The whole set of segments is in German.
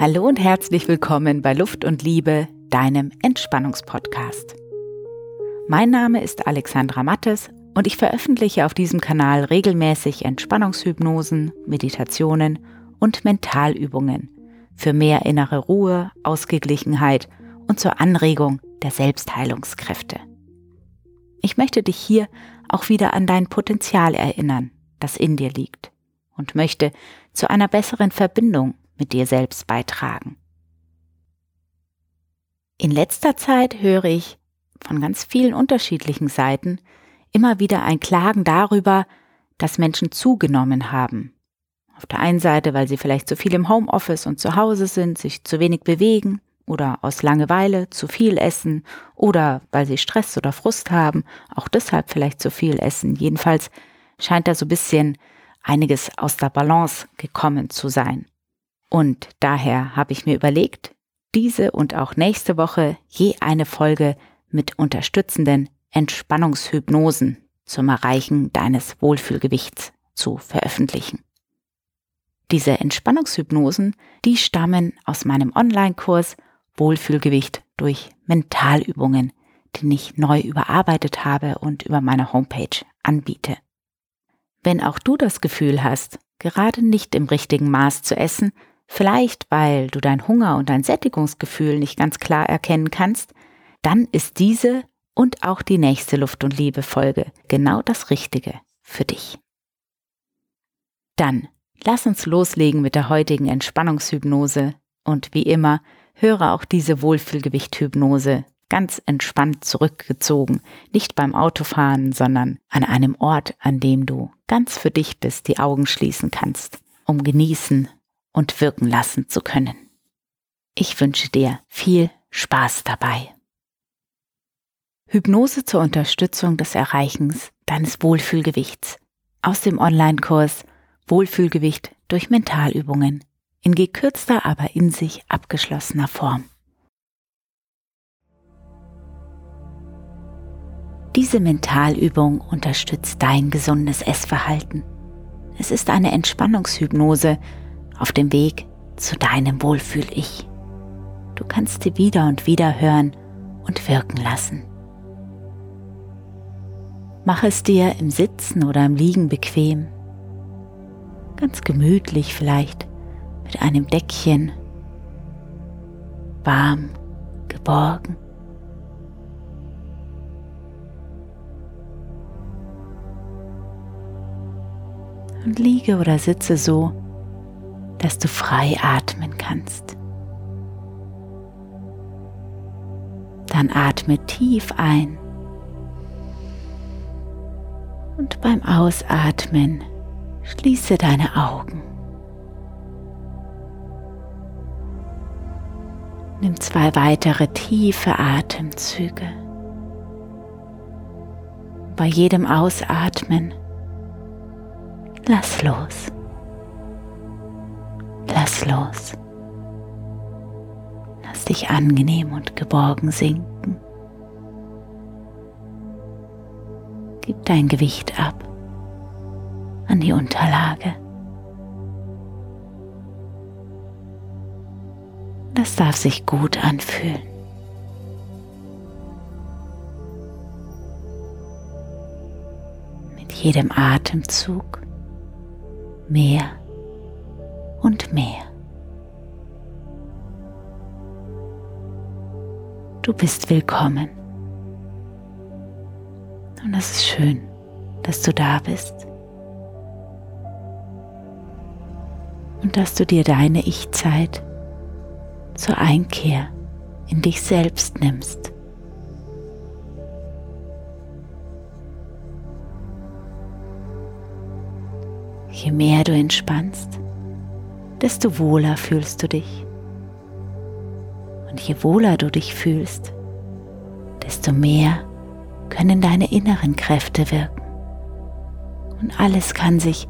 Hallo und herzlich willkommen bei Luft und Liebe, deinem Entspannungspodcast. Mein Name ist Alexandra Mattes und ich veröffentliche auf diesem Kanal regelmäßig Entspannungshypnosen, Meditationen und Mentalübungen für mehr innere Ruhe, Ausgeglichenheit und zur Anregung der Selbstheilungskräfte. Ich möchte dich hier auch wieder an dein Potenzial erinnern, das in dir liegt, und möchte zu einer besseren Verbindung mit dir selbst beitragen. In letzter Zeit höre ich von ganz vielen unterschiedlichen Seiten immer wieder ein Klagen darüber, dass Menschen zugenommen haben. Auf der einen Seite, weil sie vielleicht zu viel im Homeoffice und zu Hause sind, sich zu wenig bewegen oder aus Langeweile zu viel essen oder weil sie Stress oder Frust haben, auch deshalb vielleicht zu viel essen. Jedenfalls scheint da so ein bisschen einiges aus der Balance gekommen zu sein. Und daher habe ich mir überlegt, diese und auch nächste Woche je eine Folge mit unterstützenden Entspannungshypnosen zum Erreichen deines Wohlfühlgewichts zu veröffentlichen. Diese Entspannungshypnosen, die stammen aus meinem Online-Kurs Wohlfühlgewicht durch Mentalübungen, den ich neu überarbeitet habe und über meine Homepage anbiete. Wenn auch du das Gefühl hast, gerade nicht im richtigen Maß zu essen, vielleicht weil du dein Hunger und dein Sättigungsgefühl nicht ganz klar erkennen kannst, dann ist diese und auch die nächste Luft und Liebe Folge genau das Richtige für dich. Dann lass uns loslegen mit der heutigen Entspannungshypnose und wie immer höre auch diese Wohlfühlgewicht-Hypnose ganz entspannt zurückgezogen, nicht beim Autofahren, sondern an einem Ort, an dem du ganz für dich bist, die Augen schließen kannst, um genießen und wirken lassen zu können. Ich wünsche dir viel Spaß dabei. Hypnose zur Unterstützung des Erreichens deines Wohlfühlgewichts aus dem Online-Kurs Wohlfühlgewicht durch Mentalübungen in gekürzter, aber in sich abgeschlossener Form. Diese Mentalübung unterstützt dein gesundes Essverhalten. Es ist eine Entspannungshypnose, auf dem Weg zu deinem Wohlfühl-Ich. Du kannst sie wieder und wieder hören und wirken lassen. Mach es dir im Sitzen oder im Liegen bequem, ganz gemütlich vielleicht mit einem Deckchen, warm, geborgen. Und liege oder sitze so, dass du frei atmen kannst. Dann atme tief ein und beim Ausatmen schließe deine Augen. Nimm zwei weitere tiefe Atemzüge. Bei jedem Ausatmen lass los. Lass los. Lass dich angenehm und geborgen sinken. Gib dein Gewicht ab an die Unterlage. Das darf sich gut anfühlen. Mit jedem Atemzug mehr und mehr. Du bist willkommen. Und es ist schön, dass du da bist. Und dass du dir deine Ich-Zeit zur Einkehr in dich selbst nimmst. Je mehr du entspannst, desto wohler fühlst du dich. Und je wohler du dich fühlst, desto mehr können deine inneren Kräfte wirken. Und alles kann sich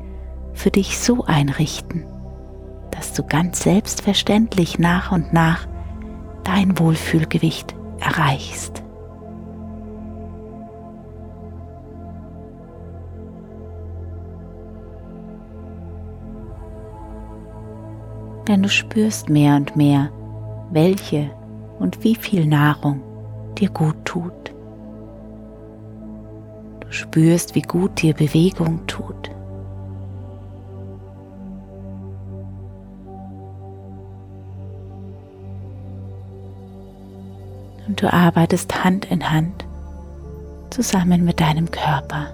für dich so einrichten, dass du ganz selbstverständlich nach und nach dein Wohlfühlgewicht erreichst. Denn du spürst mehr und mehr, welche und wie viel Nahrung dir gut tut. Du spürst, wie gut dir Bewegung tut. Und du arbeitest Hand in Hand zusammen mit deinem Körper.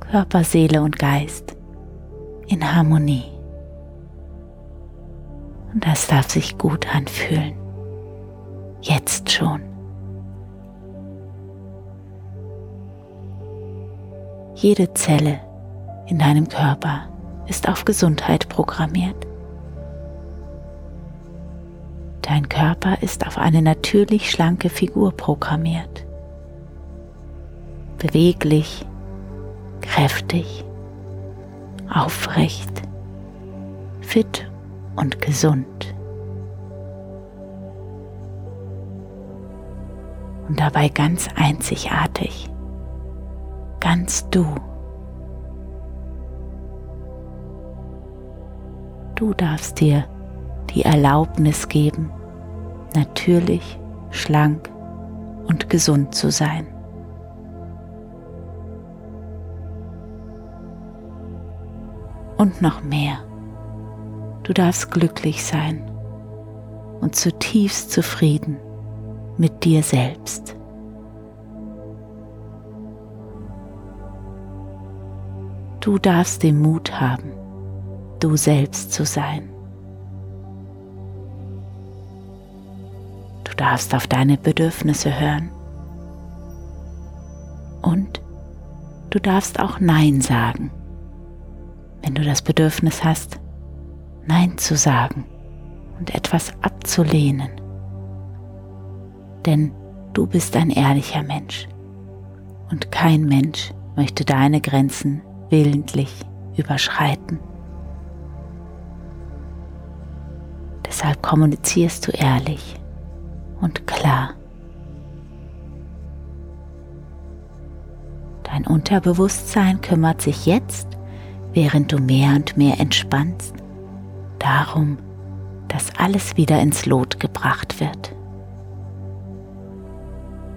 Körper, Seele und Geist in Harmonie. Und das darf sich gut anfühlen. Jetzt schon. Jede Zelle in deinem Körper ist auf Gesundheit programmiert. Dein Körper ist auf eine natürlich schlanke Figur programmiert. Beweglich, kräftig, aufrecht, fit und gesund. Und dabei ganz einzigartig ganz du. Du darfst dir die Erlaubnis geben, natürlich, schlank und gesund zu sein. Und noch mehr. Du darfst glücklich sein und zutiefst zufrieden mit dir selbst. Du darfst den Mut haben, du selbst zu sein. Du darfst auf deine Bedürfnisse hören. Und du darfst auch Nein sagen, wenn du das Bedürfnis hast, Nein zu sagen und etwas abzulehnen. Denn du bist ein ehrlicher Mensch und kein Mensch möchte deine Grenzen willentlich überschreiten. Deshalb kommunizierst du ehrlich und klar. Dein Unterbewusstsein kümmert sich jetzt, während du mehr und mehr entspannst, darum, dass alles wieder ins Lot gebracht wird.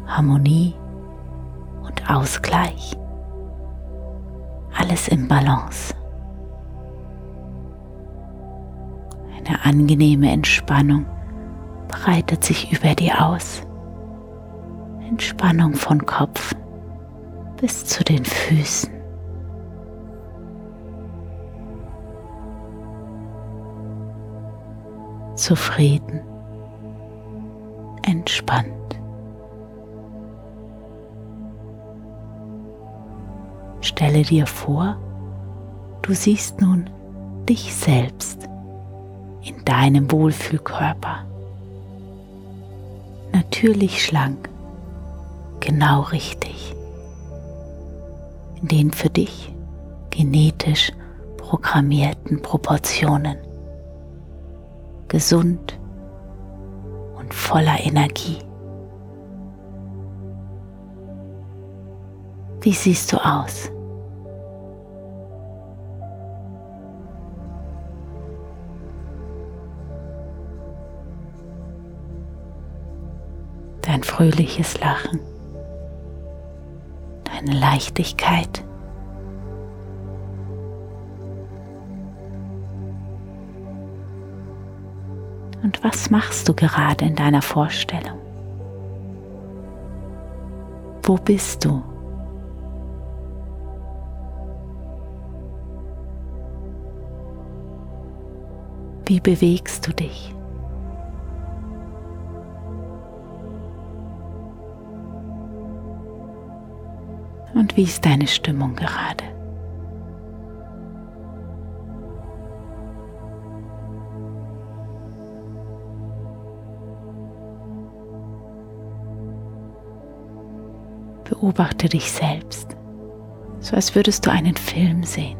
Harmonie und Ausgleich alles im Balance. Eine angenehme Entspannung breitet sich über dir aus. Entspannung von Kopf bis zu den Füßen. Zufrieden, entspannt. Stelle dir vor, du siehst nun dich selbst in deinem Wohlfühlkörper. Natürlich schlank, genau richtig. In den für dich genetisch programmierten Proportionen. Gesund und voller Energie. Wie siehst du aus? dein fröhliches Lachen, deine Leichtigkeit. Und was machst du gerade in deiner Vorstellung? Wo bist du? Wie bewegst du dich? Und wie ist deine Stimmung gerade? Beobachte dich selbst, so als würdest du einen Film sehen.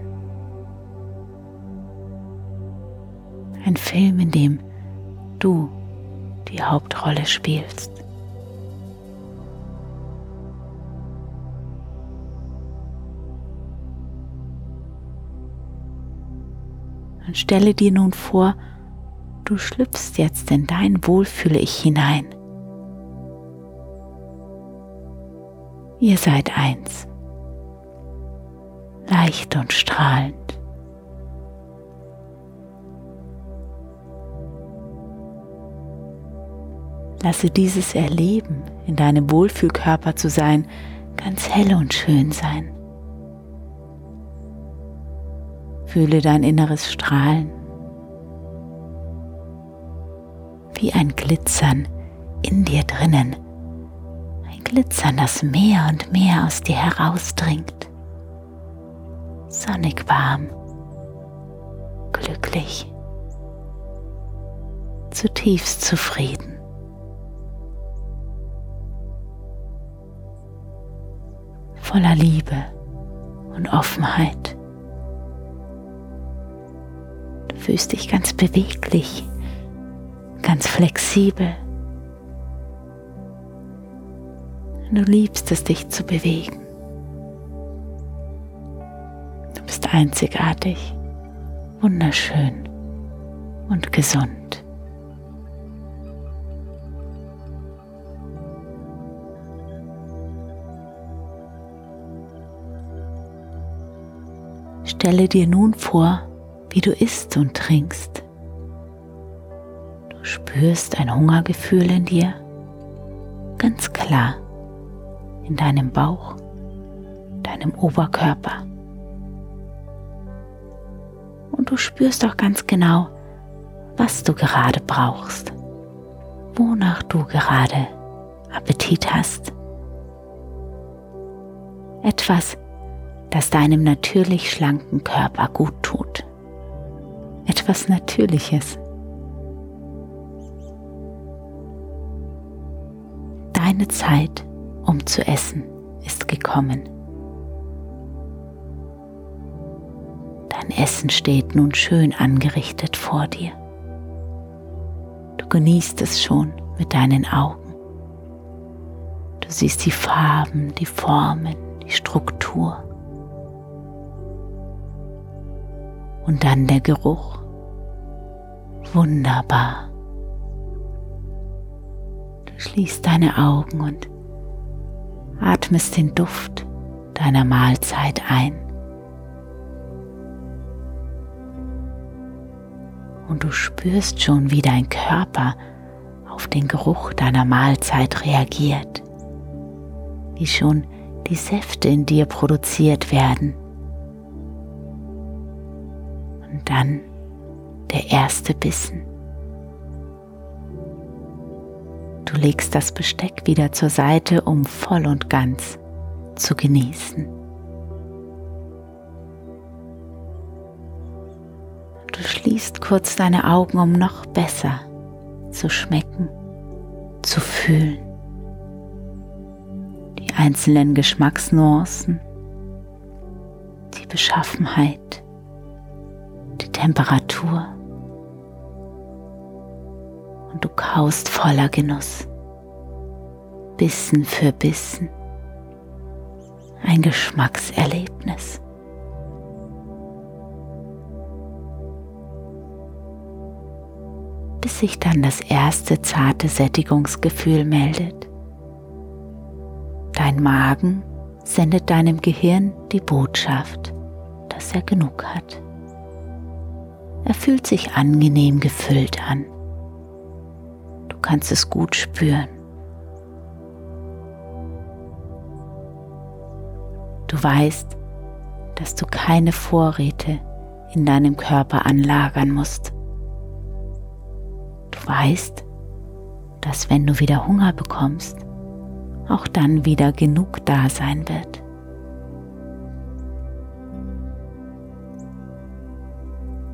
Ein Film, in dem du die Hauptrolle spielst. Und stelle dir nun vor, du schlüpfst jetzt in dein Wohlfühle-Ich hinein. Ihr seid eins, leicht und strahlend. Lasse dieses Erleben, in deinem Wohlfühlkörper zu sein, ganz hell und schön sein. Fühle dein inneres Strahlen wie ein Glitzern in dir drinnen. Glitzern, das mehr und mehr aus dir herausdringt. Sonnig warm, glücklich, zutiefst zufrieden. voller Liebe und Offenheit. Du fühlst dich ganz beweglich, ganz flexibel. Du liebst es, dich zu bewegen. Du bist einzigartig, wunderschön und gesund. Stelle dir nun vor, wie du isst und trinkst. Du spürst ein Hungergefühl in dir, ganz klar, in deinem Bauch, deinem Oberkörper. Und du spürst auch ganz genau, was du gerade brauchst, wonach du gerade Appetit hast. Etwas, das deinem natürlich schlanken Körper gut tut. Etwas Natürliches. Deine Zeit, um zu essen, ist gekommen. Dein Essen steht nun schön angerichtet vor dir. Du genießt es schon mit deinen Augen. Du siehst die Farben, die Formen, die Struktur. Und dann der Geruch. Wunderbar. Du schließt deine Augen und atmest den Duft deiner Mahlzeit ein. Und du spürst schon, wie dein Körper auf den Geruch deiner Mahlzeit reagiert, wie schon die Säfte in dir produziert werden und dann der erste Bissen. Du legst das Besteck wieder zur Seite, um voll und ganz zu genießen. Du schließt kurz deine Augen, um noch besser zu schmecken, zu fühlen. Die einzelnen Geschmacksnuancen, die Beschaffenheit Temperatur und du kaust voller Genuss, Bissen für Bissen, ein Geschmackserlebnis. bis sich dann das erste zarte Sättigungsgefühl meldet. Dein Magen sendet deinem Gehirn die Botschaft, dass er genug hat. Er fühlt sich angenehm gefüllt an. Du kannst es gut spüren. Du weißt, dass du keine Vorräte in deinem Körper anlagern musst. Du weißt, dass wenn du wieder Hunger bekommst, auch dann wieder genug da sein wird.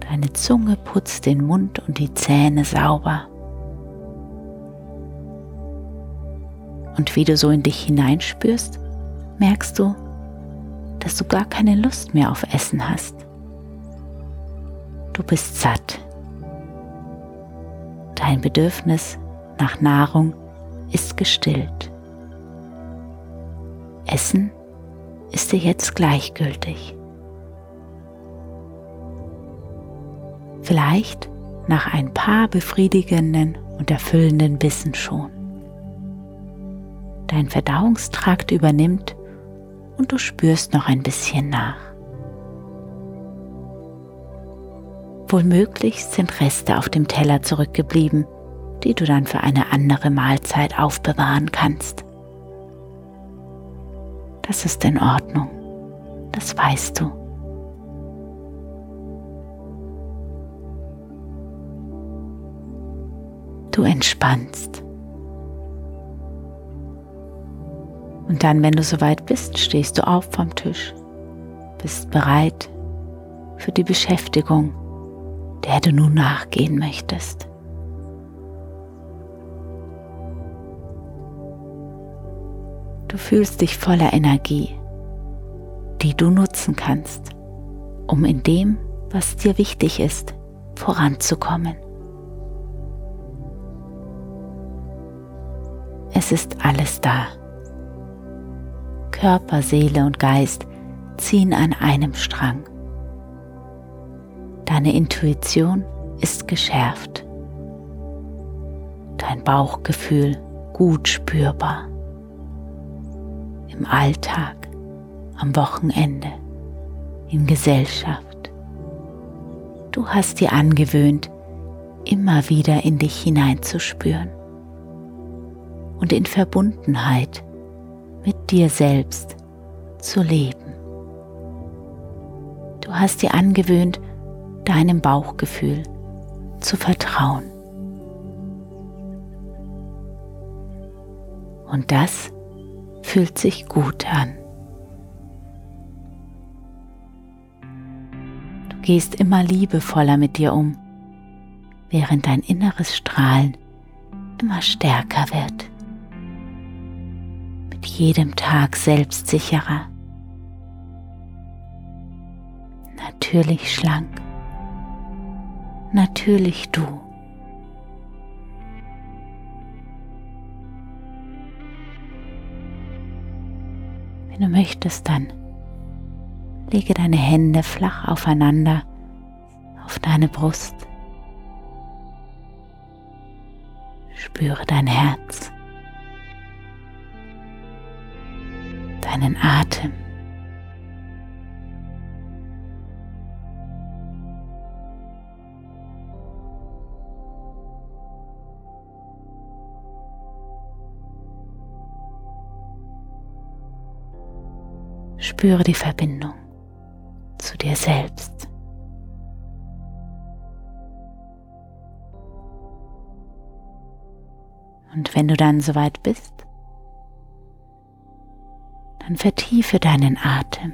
Deine Zunge putzt den Mund und die Zähne sauber. Und wie du so in dich hineinspürst, merkst du, dass du gar keine Lust mehr auf Essen hast. Du bist satt. Dein Bedürfnis nach Nahrung ist gestillt. Essen ist dir jetzt gleichgültig. Vielleicht nach ein paar befriedigenden und erfüllenden Bissen schon. Dein Verdauungstrakt übernimmt und du spürst noch ein bisschen nach. Wohlmöglich sind Reste auf dem Teller zurückgeblieben, die du dann für eine andere Mahlzeit aufbewahren kannst. Das ist in Ordnung, das weißt du. Du entspannst. Und dann, wenn du soweit bist, stehst du auf vom Tisch, bist bereit für die Beschäftigung, der du nun nachgehen möchtest. Du fühlst dich voller Energie, die du nutzen kannst, um in dem, was dir wichtig ist, voranzukommen. Es ist alles da. Körper, Seele und Geist ziehen an einem Strang. Deine Intuition ist geschärft. Dein Bauchgefühl gut spürbar. Im Alltag, am Wochenende, in Gesellschaft. Du hast dir angewöhnt, immer wieder in dich hineinzuspüren und in Verbundenheit mit dir selbst zu leben. Du hast dir angewöhnt, deinem Bauchgefühl zu vertrauen. Und das fühlt sich gut an. Du gehst immer liebevoller mit dir um, während dein inneres Strahlen immer stärker wird jedem Tag selbstsicherer, natürlich schlank, natürlich du. Wenn du möchtest, dann lege deine Hände flach aufeinander auf deine Brust. Spüre dein Herz. Deinen Atem. Spüre die Verbindung zu dir selbst. Und wenn du dann soweit bist, dann vertiefe deinen Atem.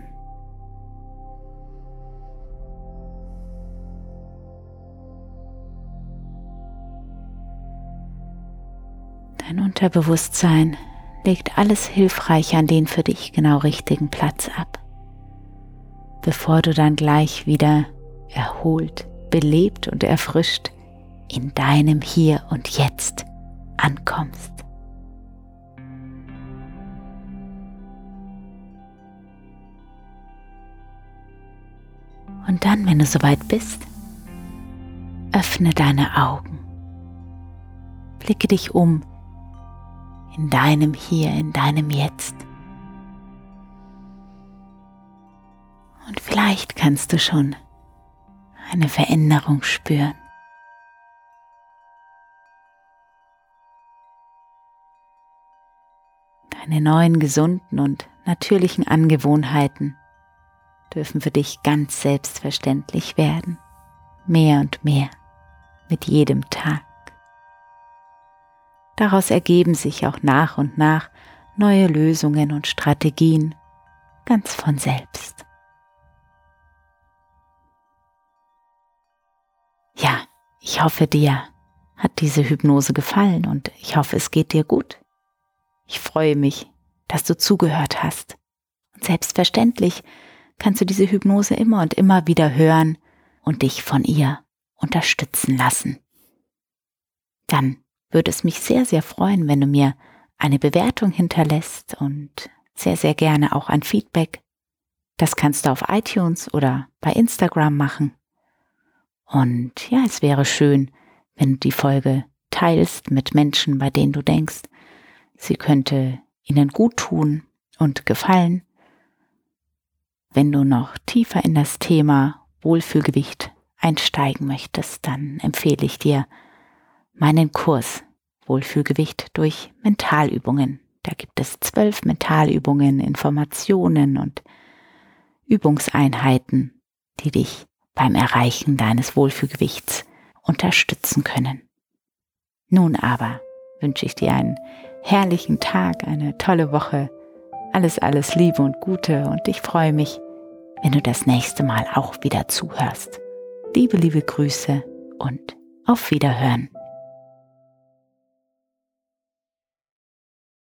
Dein Unterbewusstsein legt alles Hilfreiche an den für dich genau richtigen Platz ab, bevor du dann gleich wieder erholt, belebt und erfrischt in deinem Hier und Jetzt ankommst. Und dann, wenn du soweit bist, öffne deine Augen. Blicke dich um in deinem Hier, in deinem Jetzt. Und vielleicht kannst du schon eine Veränderung spüren. Deine neuen gesunden und natürlichen Angewohnheiten dürfen für dich ganz selbstverständlich werden. Mehr und mehr mit jedem Tag. Daraus ergeben sich auch nach und nach neue Lösungen und Strategien ganz von selbst. Ja, ich hoffe dir hat diese Hypnose gefallen und ich hoffe es geht dir gut. Ich freue mich, dass du zugehört hast. Und selbstverständlich kannst du diese Hypnose immer und immer wieder hören und dich von ihr unterstützen lassen. Dann würde es mich sehr, sehr freuen, wenn du mir eine Bewertung hinterlässt und sehr, sehr gerne auch ein Feedback. Das kannst du auf iTunes oder bei Instagram machen. Und ja, es wäre schön, wenn du die Folge teilst mit Menschen, bei denen du denkst, sie könnte ihnen gut tun und gefallen. Wenn du noch tiefer in das Thema Wohlfühlgewicht einsteigen möchtest, dann empfehle ich dir meinen Kurs Wohlfühlgewicht durch Mentalübungen. Da gibt es zwölf Mentalübungen, Informationen und Übungseinheiten, die dich beim Erreichen deines Wohlfühlgewichts unterstützen können. Nun aber wünsche ich dir einen herrlichen Tag, eine tolle Woche, alles, alles Liebe und Gute und ich freue mich, wenn du das nächste Mal auch wieder zuhörst. Liebe, liebe Grüße und auf Wiederhören.